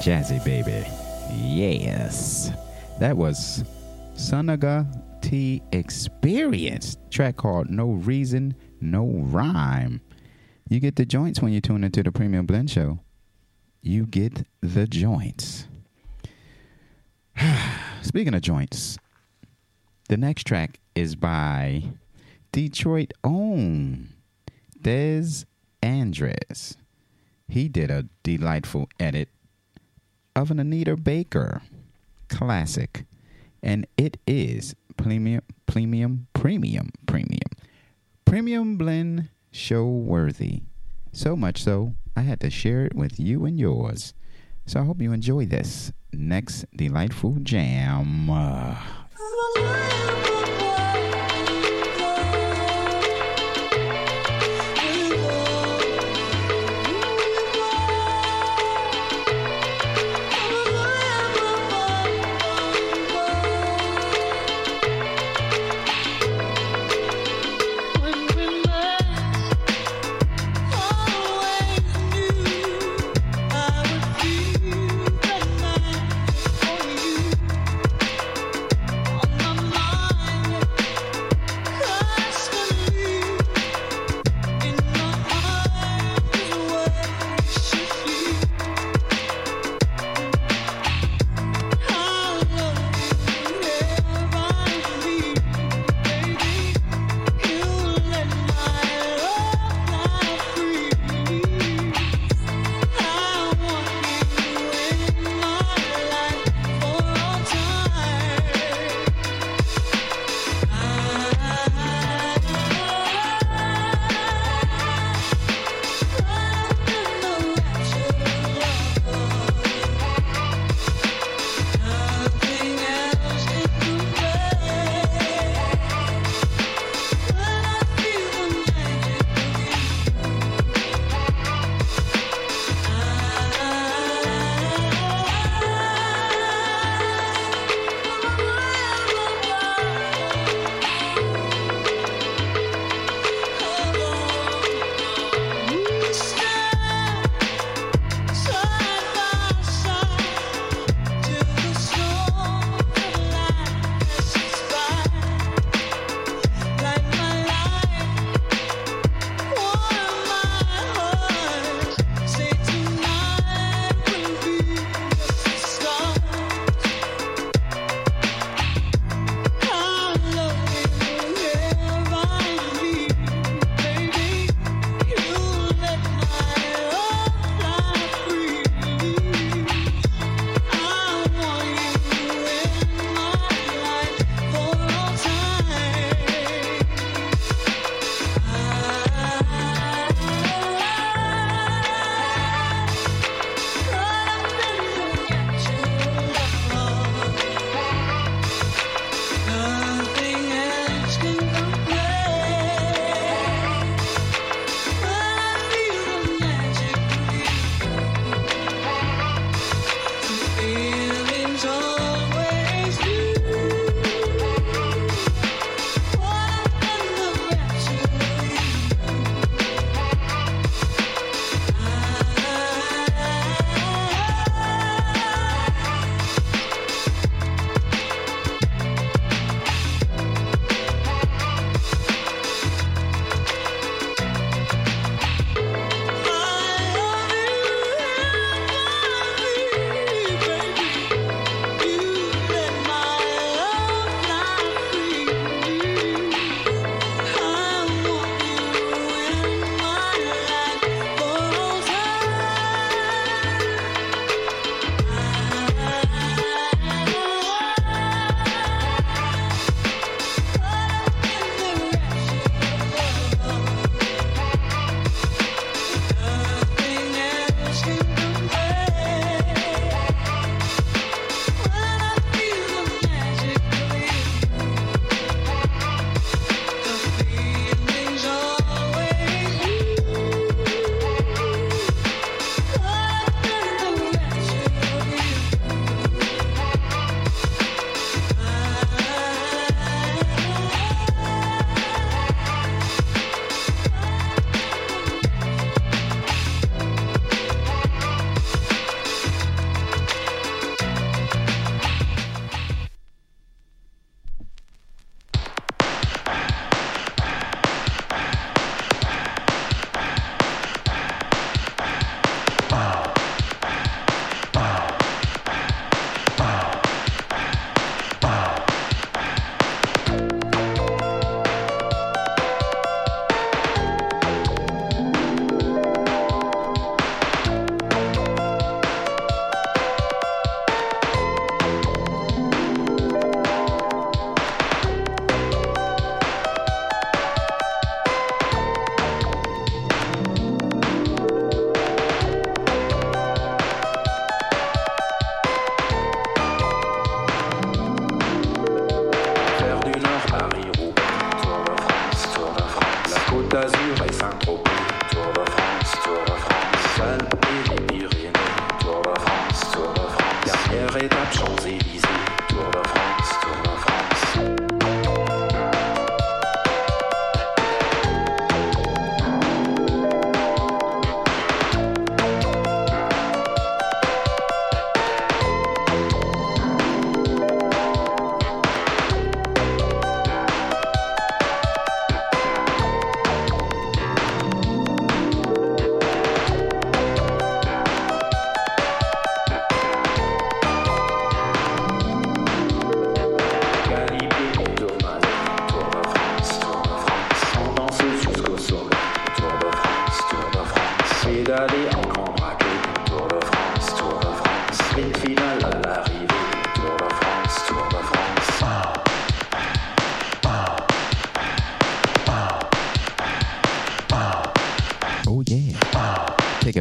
jazzy, baby. Yes. That was Sunaga T Experience. Track called No Reason, No Rhyme. You get the joints when you tune into the Premium Blend Show. You get the joints. Speaking of joints, the next track is by Detroit own Dez Andres. He did a delightful edit of an Anita Baker classic, and it is premium, premium, premium, premium, premium blend show worthy. So much so, I had to share it with you and yours. So I hope you enjoy this next delightful jam.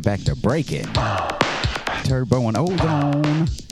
back to break it. Turbo and Ozone.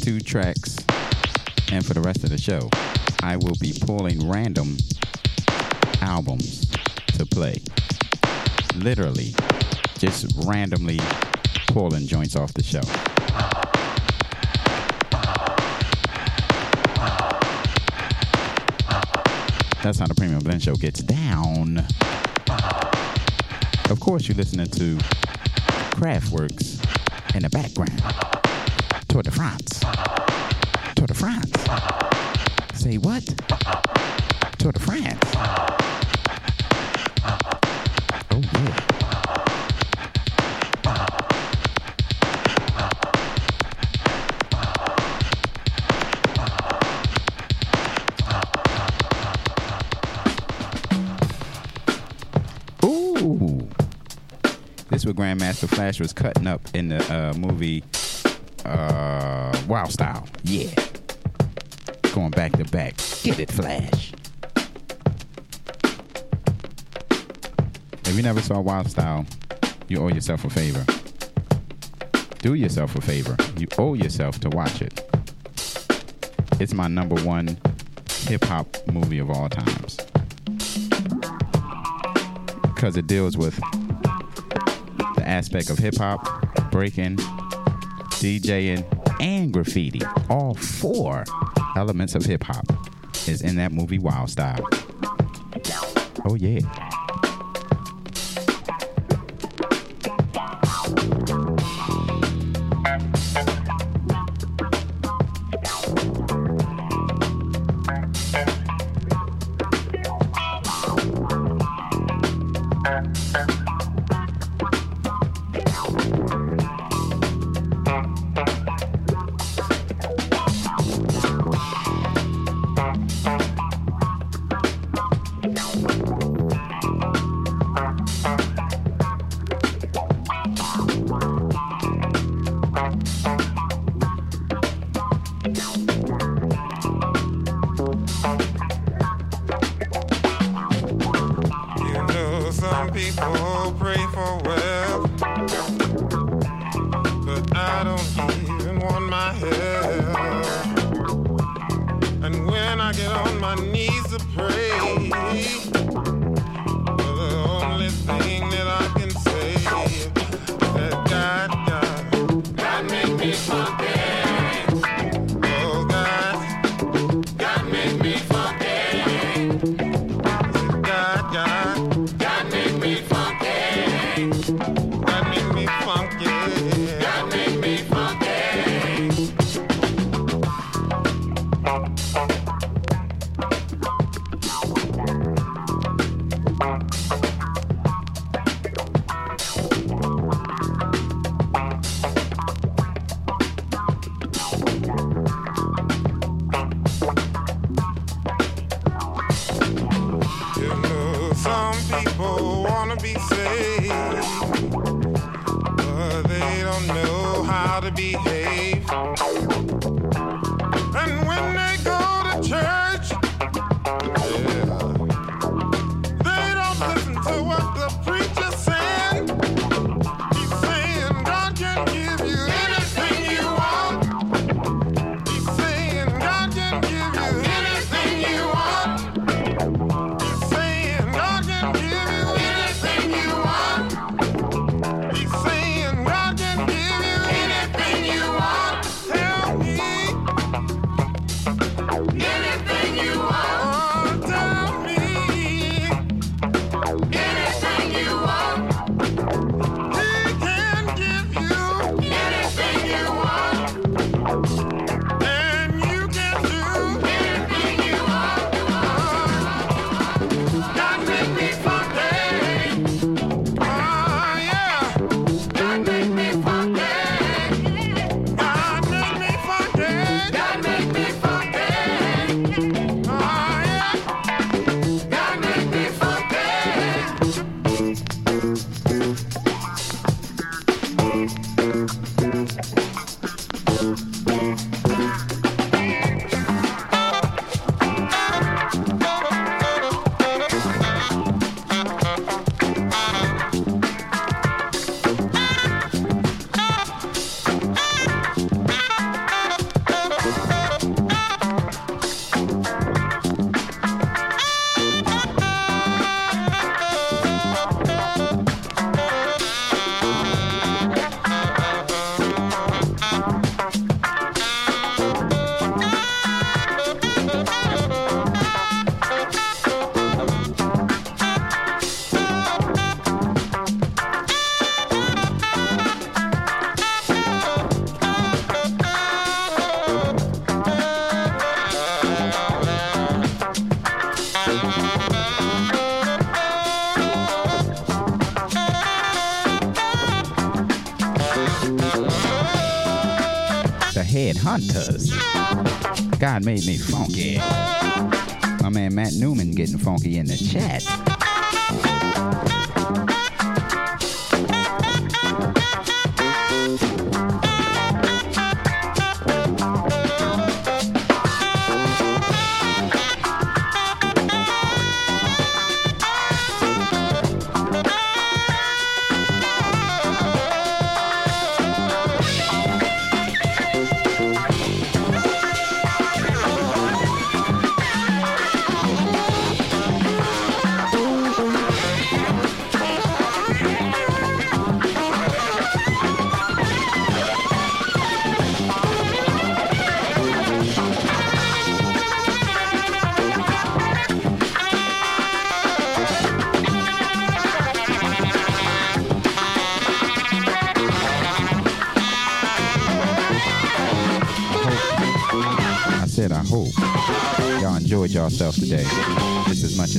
two tracks, and for the rest of the show, I will be pulling random albums to play. Literally, just randomly pulling joints off the shelf. That's how the Premium Blend Show gets down. Of course, you're listening to Kraftwerks in the background. Tour de France. France. Say what? Tour de France. Oh yeah. Ooh. This what Grandmaster Flash was cutting up in the uh, movie uh, Wild Style. Yeah back to back. Get it, Flash. If you never saw Wild Style, you owe yourself a favor. Do yourself a favor. You owe yourself to watch it. It's my number one hip hop movie of all times. Because it deals with the aspect of hip hop, breaking, DJing, and graffiti. All four elements of hip hop is in that movie Wild Style. Oh yeah. made me funky. My man Matt Newman getting funky in the chat.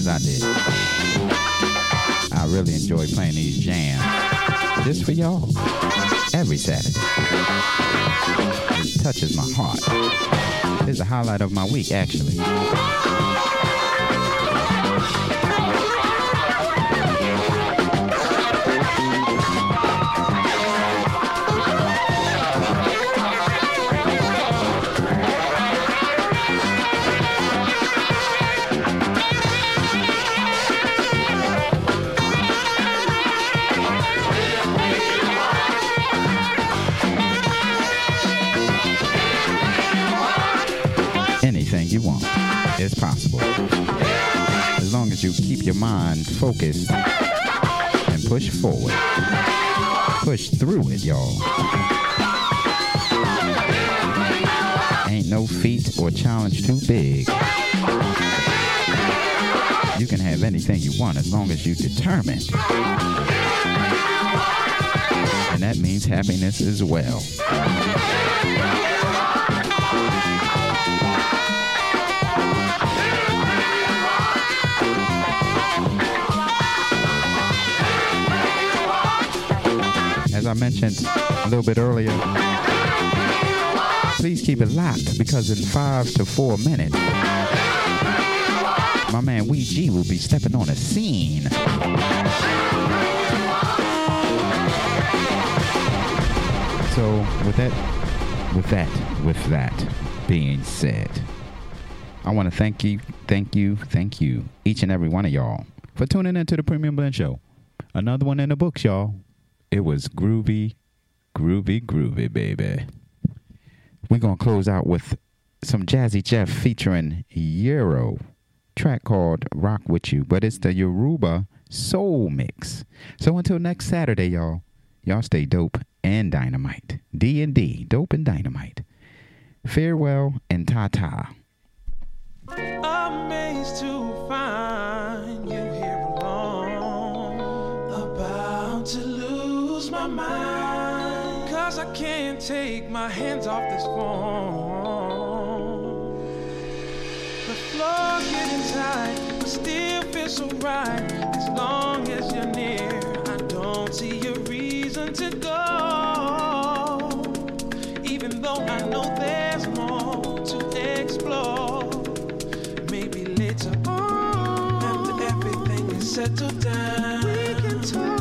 I did. I really enjoy playing these jams just for y'all every Saturday. It touches my heart. It's the highlight of my week, actually. It, y'all. Ain't no feat or challenge too big. You can have anything you want as long as you're determined. And that means happiness as well. I mentioned a little bit earlier, please keep it locked because in five to four minutes, my man Wee G will be stepping on a scene. So with that, with that, with that being said, I want to thank you, thank you, thank you, each and every one of y'all for tuning into the Premium Blend Show. Another one in the books, y'all. It was groovy, groovy, groovy, baby. We're gonna close out with some Jazzy Jeff featuring Ayro track called Rock With You, but it's the Yoruba Soul Mix. So until next Saturday, y'all, y'all stay dope and dynamite. D and D, dope and dynamite. Farewell and ta-ta. Amazed to find my mind. Cause I can't take my hands off this phone. The floor's getting tight, but still feels so right. As long as you're near, I don't see a reason to go. Even though I know there's more to explore. Maybe later on, after everything is settled down, we can talk.